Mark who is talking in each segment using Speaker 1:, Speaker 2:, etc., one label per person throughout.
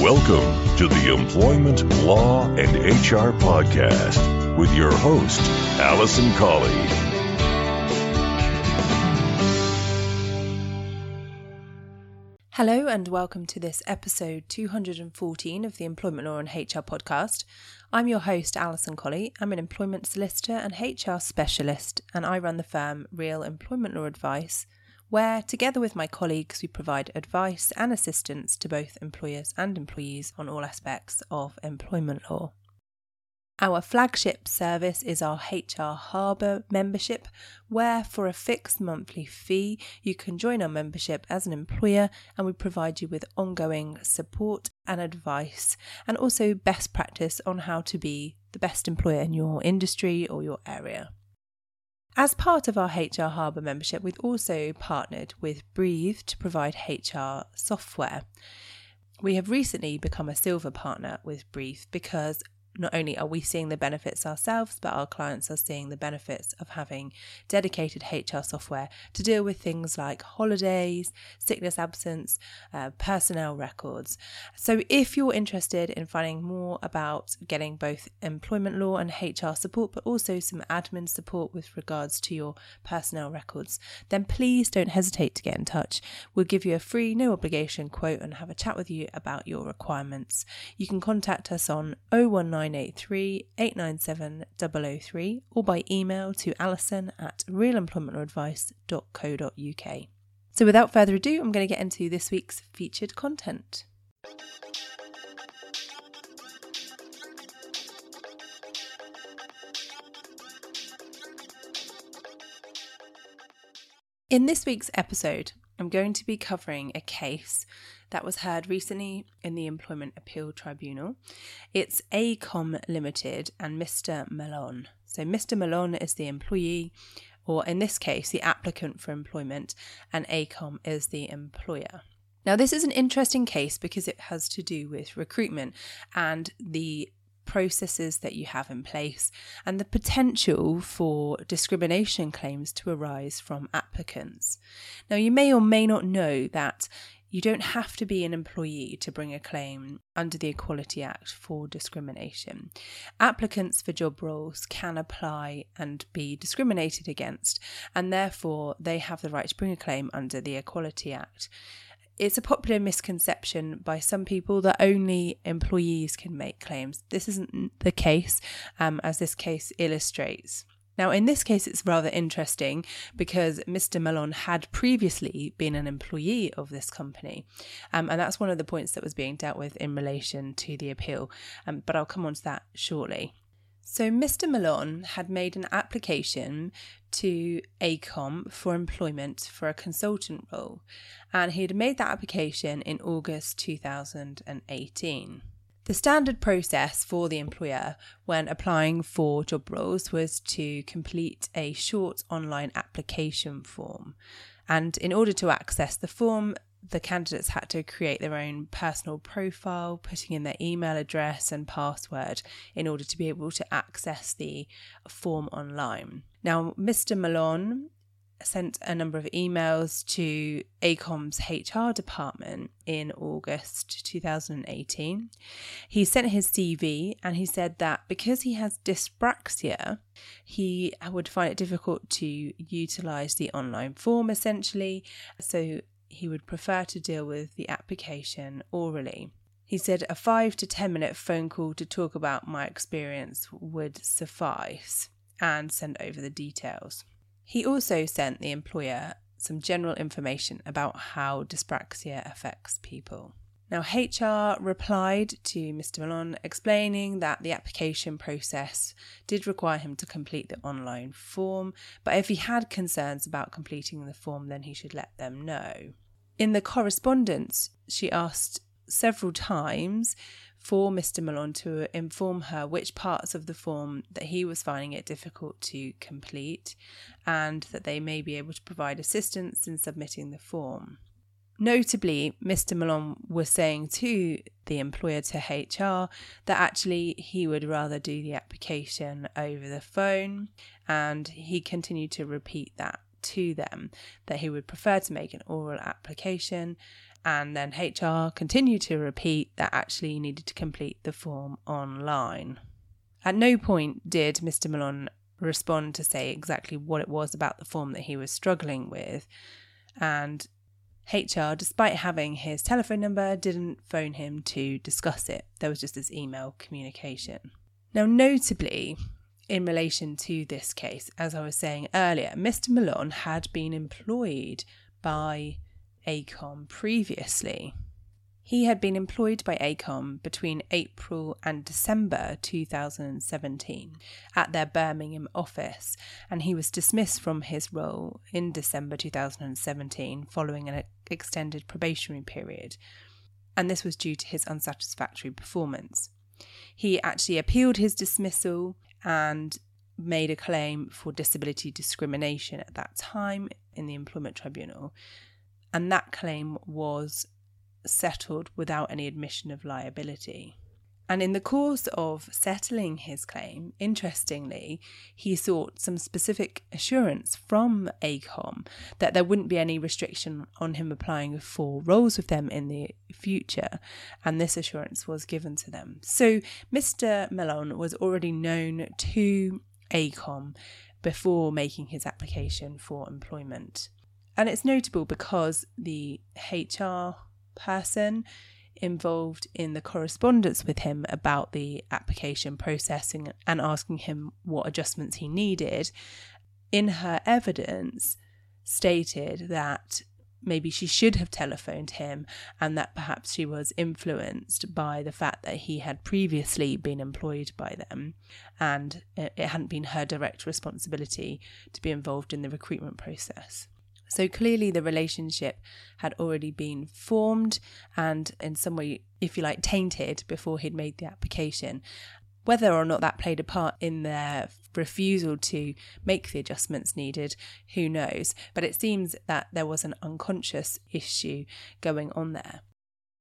Speaker 1: Welcome to the Employment Law and HR Podcast with your host, Alison Colley.
Speaker 2: Hello, and welcome to this episode 214 of the Employment Law and HR podcast. I'm your host, Alison Colley. I'm an employment solicitor and HR specialist, and I run the firm Real Employment Law Advice, where, together with my colleagues, we provide advice and assistance to both employers and employees on all aspects of employment law. Our flagship service is our HR Harbour membership, where for a fixed monthly fee, you can join our membership as an employer and we provide you with ongoing support and advice, and also best practice on how to be the best employer in your industry or your area. As part of our HR Harbour membership, we've also partnered with Breathe to provide HR software. We have recently become a silver partner with Breathe because not only are we seeing the benefits ourselves, but our clients are seeing the benefits of having dedicated HR software to deal with things like holidays, sickness absence, uh, personnel records. So, if you're interested in finding more about getting both employment law and HR support, but also some admin support with regards to your personnel records, then please don't hesitate to get in touch. We'll give you a free, no obligation quote and have a chat with you about your requirements. You can contact us on 019 0983 897 003 or by email to alison at realemploymentadvice.co.uk. So without further ado, I'm going to get into this week's featured content. In this week's episode, I'm going to be covering a case that was heard recently in the Employment Appeal Tribunal. It's AECOM Limited and Mr. Malone. So, Mr. Malone is the employee, or in this case, the applicant for employment, and AECOM is the employer. Now, this is an interesting case because it has to do with recruitment and the processes that you have in place and the potential for discrimination claims to arise from applicants. Now, you may or may not know that you don't have to be an employee to bring a claim under the Equality Act for discrimination. Applicants for job roles can apply and be discriminated against, and therefore they have the right to bring a claim under the Equality Act. It's a popular misconception by some people that only employees can make claims. This isn't the case, um, as this case illustrates. Now, in this case, it's rather interesting because Mr. Malone had previously been an employee of this company. Um, and that's one of the points that was being dealt with in relation to the appeal. Um, but I'll come on to that shortly. So, Mr. Malone had made an application to AECOM for employment for a consultant role, and he had made that application in August 2018. The standard process for the employer when applying for job roles was to complete a short online application form. And in order to access the form, the candidates had to create their own personal profile, putting in their email address and password in order to be able to access the form online. Now, Mr. Malone sent a number of emails to AECOM's HR department in August 2018. He sent his CV and he said that because he has dyspraxia, he would find it difficult to utilize the online form essentially. So he would prefer to deal with the application orally. He said a five to 10 minute phone call to talk about my experience would suffice and send over the details. He also sent the employer some general information about how dyspraxia affects people. Now, HR replied to Mr. Malone explaining that the application process did require him to complete the online form, but if he had concerns about completing the form, then he should let them know. In the correspondence, she asked several times for Mr. Malone to inform her which parts of the form that he was finding it difficult to complete and that they may be able to provide assistance in submitting the form. Notably, Mr. Malone was saying to the employer to HR that actually he would rather do the application over the phone, and he continued to repeat that to them that he would prefer to make an oral application and then HR continued to repeat that actually you needed to complete the form online. At no point did Mr. Malone respond to say exactly what it was about the form that he was struggling with, and HR, despite having his telephone number, didn't phone him to discuss it. There was just this email communication. Now, notably, in relation to this case, as I was saying earlier, Mr. Malone had been employed by AECOM previously. He had been employed by AECOM between April and December 2017 at their Birmingham office, and he was dismissed from his role in December 2017 following an extended probationary period. And this was due to his unsatisfactory performance. He actually appealed his dismissal and made a claim for disability discrimination at that time in the Employment Tribunal. And that claim was settled without any admission of liability. And in the course of settling his claim, interestingly, he sought some specific assurance from AECOM that there wouldn't be any restriction on him applying for roles with them in the future, and this assurance was given to them. So Mr. Malone was already known to AECOM before making his application for employment. And it's notable because the HR person involved in the correspondence with him about the application processing and asking him what adjustments he needed, in her evidence, stated that maybe she should have telephoned him and that perhaps she was influenced by the fact that he had previously been employed by them and it hadn't been her direct responsibility to be involved in the recruitment process. So clearly, the relationship had already been formed and, in some way, if you like, tainted before he'd made the application. Whether or not that played a part in their refusal to make the adjustments needed, who knows? But it seems that there was an unconscious issue going on there.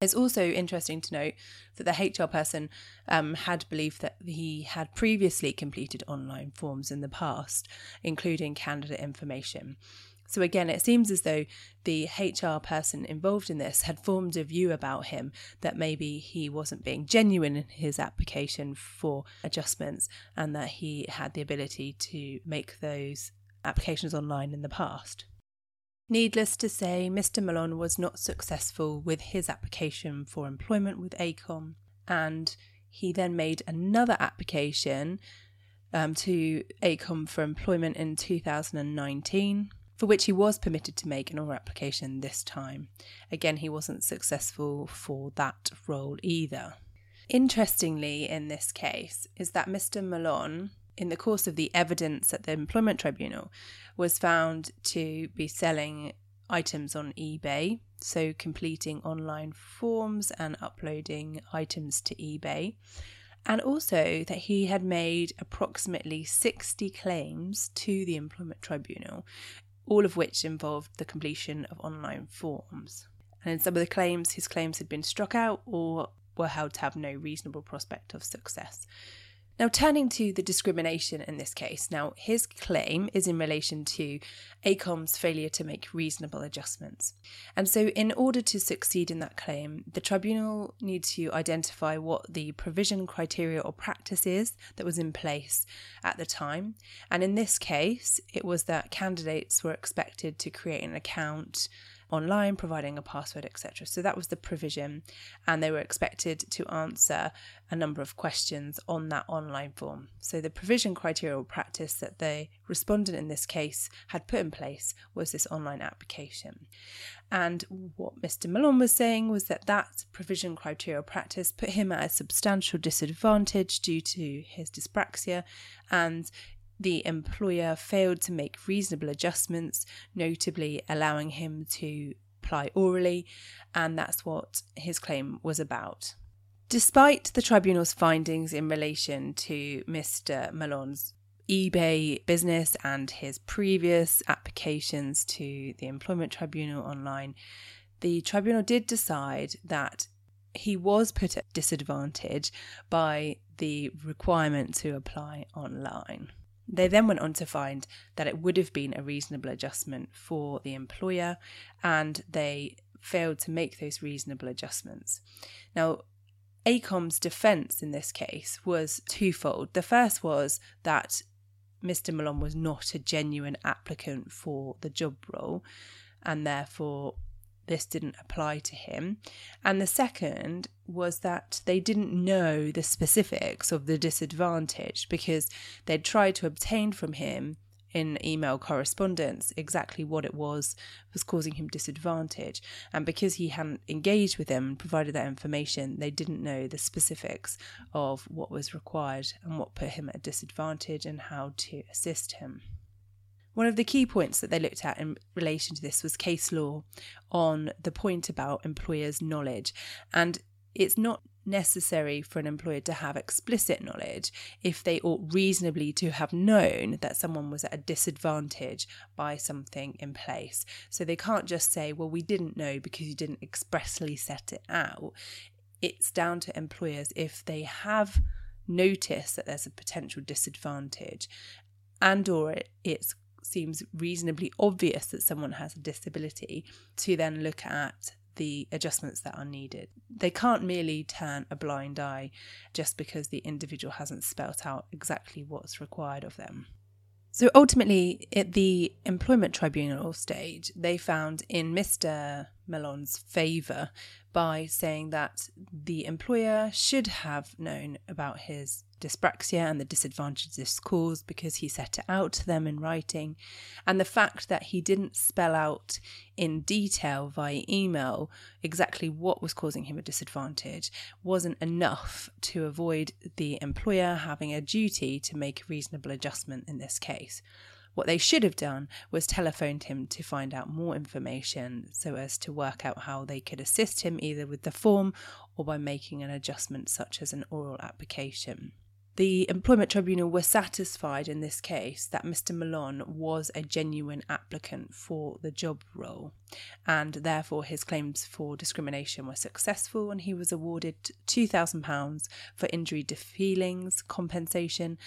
Speaker 2: It's also interesting to note that the HR person um, had believed that he had previously completed online forms in the past, including candidate information. So again, it seems as though the HR person involved in this had formed a view about him that maybe he wasn't being genuine in his application for adjustments and that he had the ability to make those applications online in the past. Needless to say, Mr. Malone was not successful with his application for employment with AECOM, and he then made another application um, to AECOM for employment in 2019 for which he was permitted to make an oral application this time. Again, he wasn't successful for that role either. Interestingly, in this case, is that Mr. Malone, in the course of the evidence at the Employment Tribunal, was found to be selling items on eBay, so completing online forms and uploading items to eBay. And also that he had made approximately 60 claims to the Employment Tribunal all of which involved the completion of online forms. And in some of the claims, his claims had been struck out or were held to have no reasonable prospect of success. Now, turning to the discrimination in this case, now his claim is in relation to AECOM's failure to make reasonable adjustments. And so, in order to succeed in that claim, the tribunal needs to identify what the provision criteria or practice is that was in place at the time. And in this case, it was that candidates were expected to create an account online, providing a password, etc. So that was the provision, and they were expected to answer a number of questions on that online form. So the provision criteria or practice that the respondent in this case had put in place was this online application. And what Mr. Malone was saying was that that provision criteria or practice put him at a substantial disadvantage due to his dyspraxia and the employer failed to make reasonable adjustments, notably allowing him to apply orally, and that's what his claim was about. Despite the tribunal's findings in relation to Mr. Malone's eBay business and his previous applications to the Employment Tribunal online, the tribunal did decide that he was put at disadvantage by the requirement to apply online. They then went on to find that it would have been a reasonable adjustment for the employer, and they failed to make those reasonable adjustments. Now, AECOM's defence in this case was twofold. The first was that Mr. Malone was not a genuine applicant for the job role, and therefore this didn't apply to him. And the second was that they didn't know the specifics of the disadvantage because they'd tried to obtain from him in email correspondence exactly what it was was causing him disadvantage and because he hadn't engaged with them and provided that information they didn't know the specifics of what was required and what put him at a disadvantage and how to assist him one of the key points that they looked at in relation to this was case law on the point about employers' knowledge. And it's not necessary for an employer to have explicit knowledge if they ought reasonably to have known that someone was at a disadvantage by something in place. So they can't just say, well, we didn't know because you didn't expressly set it out. It's down to employers if they have noticed that there's a potential disadvantage and or it's seems reasonably obvious that someone has a disability to then look at the adjustments that are needed. They can't merely turn a blind eye just because the individual hasn't spelt out exactly what's required of them. So ultimately, at the employment tribunal stage, they found in Mr. Malone's favour by saying that the employer should have known about his dyspraxia and the disadvantages caused because he set it out to them in writing, and the fact that he didn't spell out in detail via email exactly what was causing him a disadvantage wasn't enough to avoid the employer having a duty to make a reasonable adjustment in this case. What they should have done was telephoned him to find out more information so as to work out how they could assist him either with the form or by making an adjustment such as an oral application. The Employment Tribunal were satisfied in this case that Mr. Malone was a genuine applicant for the job role, and therefore his claims for discrimination were successful, and he was awarded £2,000 for injury to feelings compensation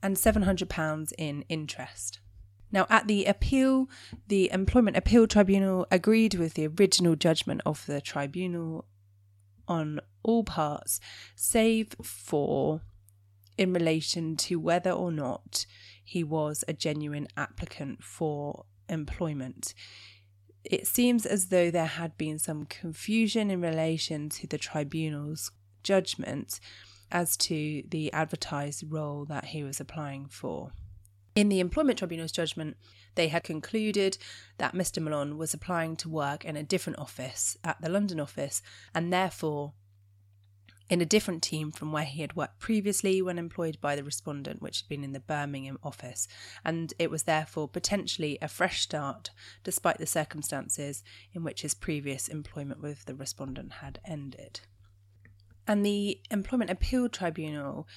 Speaker 2: and £700 in interest. Now, at the appeal, the Employment Appeal Tribunal agreed with the original judgment of the tribunal on all parts, save for in relation to whether or not he was a genuine applicant for employment. It seems as though there had been some confusion in relation to the tribunal's judgment as to the advertised role that he was applying for. In the Employment Tribunal's judgment, they had concluded that Mr. Malone was applying to work in a different office at the London office and therefore in a different team from where he had worked previously when employed by the respondent, which had been in the Birmingham office, and it was therefore potentially a fresh start despite the circumstances in which his previous employment with the respondent had ended. And the Employment Appeal Tribunal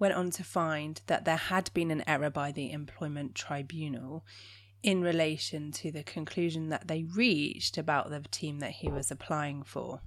Speaker 2: went on to find that there had been an error by the Employment Tribunal in relation to the conclusion that they reached about the team that he was applying for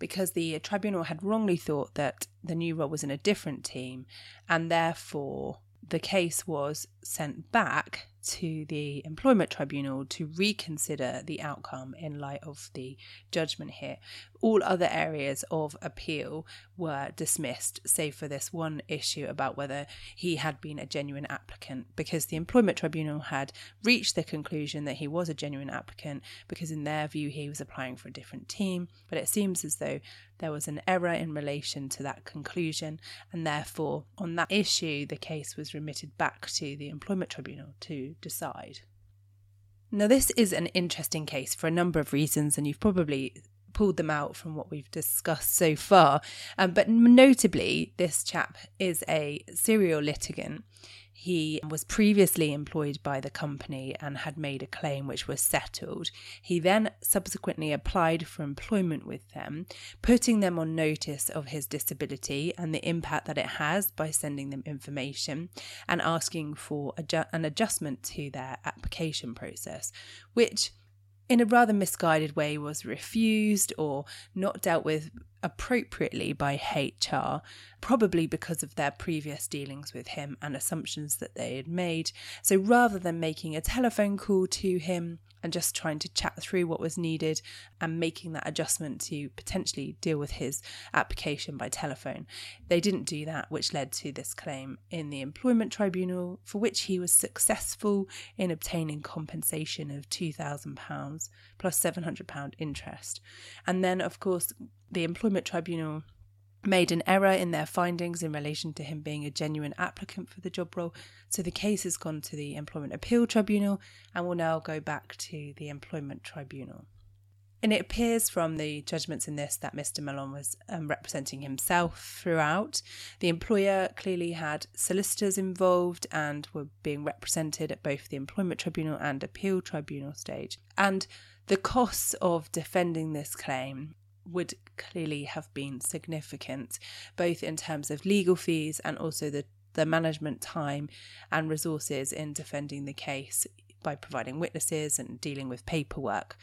Speaker 2: because the tribunal had wrongly thought that the new role was in a different team and therefore the case was sent back to the employment tribunal to reconsider the outcome in light of the judgment here. All other areas of appeal were dismissed, save for this one issue about whether he had been a genuine applicant, because the employment tribunal had reached the conclusion that he was a genuine applicant, because in their view he was applying for a different team. But it seems as though there was an error in relation to that conclusion, and therefore, on that issue, the case was remitted back to the employment tribunal to decide. Now, this is an interesting case for a number of reasons, and you've probably pulled them out from what we've discussed so far. Um, but notably, this chap is a serial litigant. He was previously employed by the company and had made a claim which was settled. He then subsequently applied for employment with them, putting them on notice of his disability and the impact that it has by sending them information and asking for an adjustment to their application process, which in a rather misguided way was refused or not dealt with appropriately by HR, probably because of their previous dealings with him and assumptions that they had made. So rather than making a telephone call to him and just trying to chat through what was needed and making that adjustment to potentially deal with his application by telephone, they didn't do that, which led to this claim in the Employment Tribunal, for which he was successful in obtaining compensation of £2,000 plus £700 interest. And then, of course, the Employment Tribunal made an error in their findings in relation to him being a genuine applicant for the job role. So the case has gone to the Employment Appeal Tribunal and will now go back to the Employment Tribunal. And it appears from the judgments in this that Mr. Malone was um, representing himself throughout. The employer clearly had solicitors involved and were being represented at both the Employment Tribunal and Appeal Tribunal stage. And the costs of defending this claim would clearly have been significant, both in terms of legal fees and also the, the management time and resources in defending the case by providing witnesses and dealing with paperwork.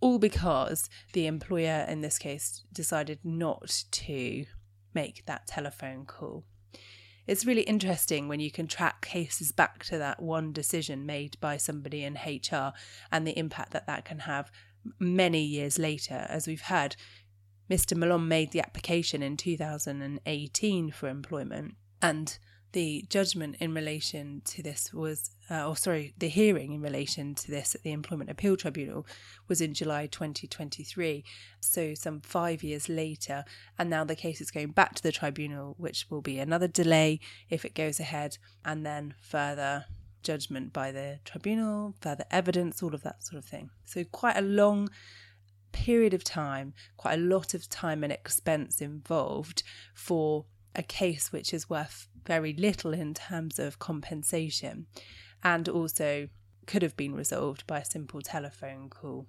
Speaker 2: All because the employer in this case decided not to make that telephone call. It's really interesting when you can track cases back to that one decision made by somebody in HR and the impact that that can have many years later. As we've heard, Mr. Malone made the application in 2018 for employment, and the judgment in relation to this was, uh, or sorry, the hearing in relation to this at the Employment Appeal Tribunal was in July 2023. So, some five years later, and now the case is going back to the tribunal, which will be another delay if it goes ahead, and then further judgment by the tribunal, further evidence, all of that sort of thing. So, quite a long period of time, quite a lot of time and expense involved for a case which is worth very little in terms of compensation and also could have been resolved by a simple telephone call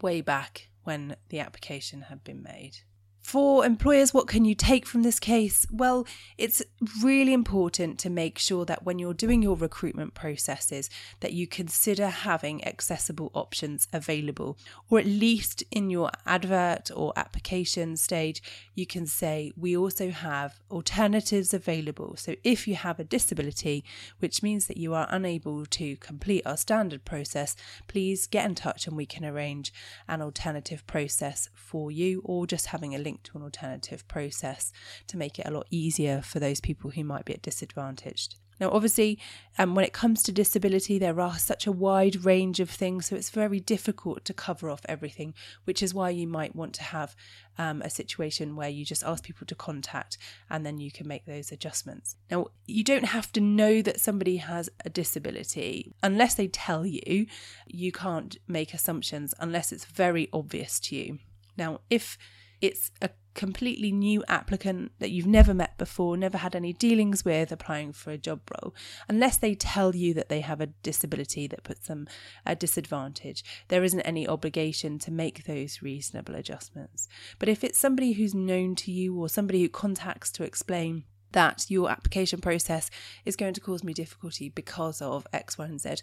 Speaker 2: way back when the application had been made. For employers, what can you take from this case? Well, it's really important to make sure that when you're doing your recruitment processes that you consider having accessible options available or at least in your advert or application stage you can say we also have alternatives available. So if you have a disability which means that you are unable to complete our standard process, please get in touch and we can arrange an alternative process for you or just having a link link to an alternative process to make it a lot easier for those people who might be at disadvantaged. Now, obviously, um, when it comes to disability, there are such a wide range of things, so it's very difficult to cover off everything, which is why you might want to have um, a situation where you just ask people to contact and then you can make those adjustments. Now, you don't have to know that somebody has a disability unless they tell you. You can't make assumptions unless it's very obvious to you. Now, if it's a completely new applicant that you've never met before, never had any dealings with applying for a job role, unless they tell you that they have a disability that puts them at disadvantage, there isn't any obligation to make those reasonable adjustments. But if it's somebody who's known to you or somebody who contacts to explain, that your application process is going to cause me difficulty because of X, Y, and Z,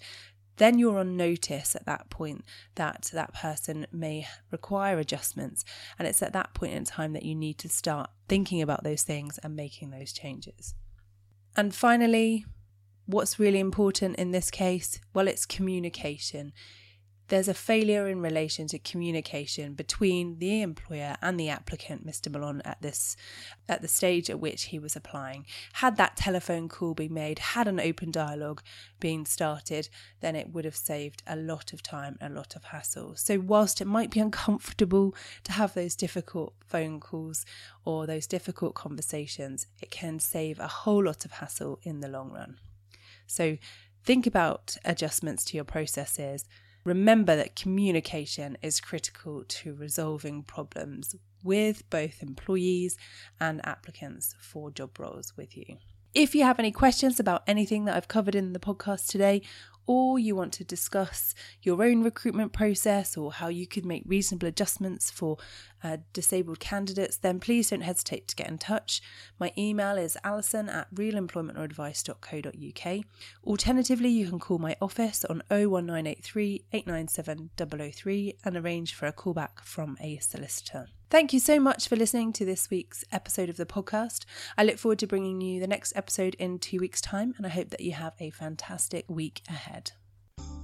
Speaker 2: then you're on notice at that point that that person may require adjustments. And it's at that point in time that you need to start thinking about those things and making those changes. And finally, what's really important in this case? Well, it's communication there's a failure in relation to communication between the employer and the applicant, Mr. Malone, at this at the stage at which he was applying. Had that telephone call been made, had an open dialogue been started, then it would have saved a lot of time a lot of hassle. So whilst it might be uncomfortable to have those difficult phone calls or those difficult conversations, it can save a whole lot of hassle in the long run. So think about adjustments to your processes Remember that communication is critical to resolving problems with both employees and applicants for job roles with you. If you have any questions about anything that I've covered in the podcast today, or you want to discuss your own recruitment process or how you could make reasonable adjustments for uh, disabled candidates, then please don't hesitate to get in touch. My email is alison at realemploymentoradvice.co.uk. Alternatively, you can call my office on 01983 897 003 and arrange for a callback from a solicitor.
Speaker 3: Thank you so much for listening to this week's episode of the podcast. I look forward to bringing you the next episode in two weeks' time, and I hope that you have a fantastic week ahead.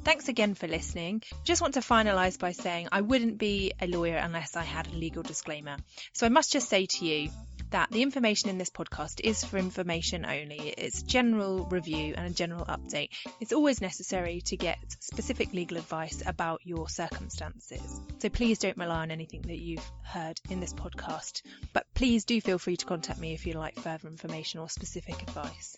Speaker 2: Thanks again for listening. Just want to finalise by saying I wouldn't be a lawyer unless I had a legal disclaimer. So I must just say to you that the information in this podcast is for information only. It's general review and a general update. It's always necessary to get specific legal advice about your circumstances. So please don't rely on anything that you've heard in this podcast. But please do feel free to contact me if you'd like further information or specific advice.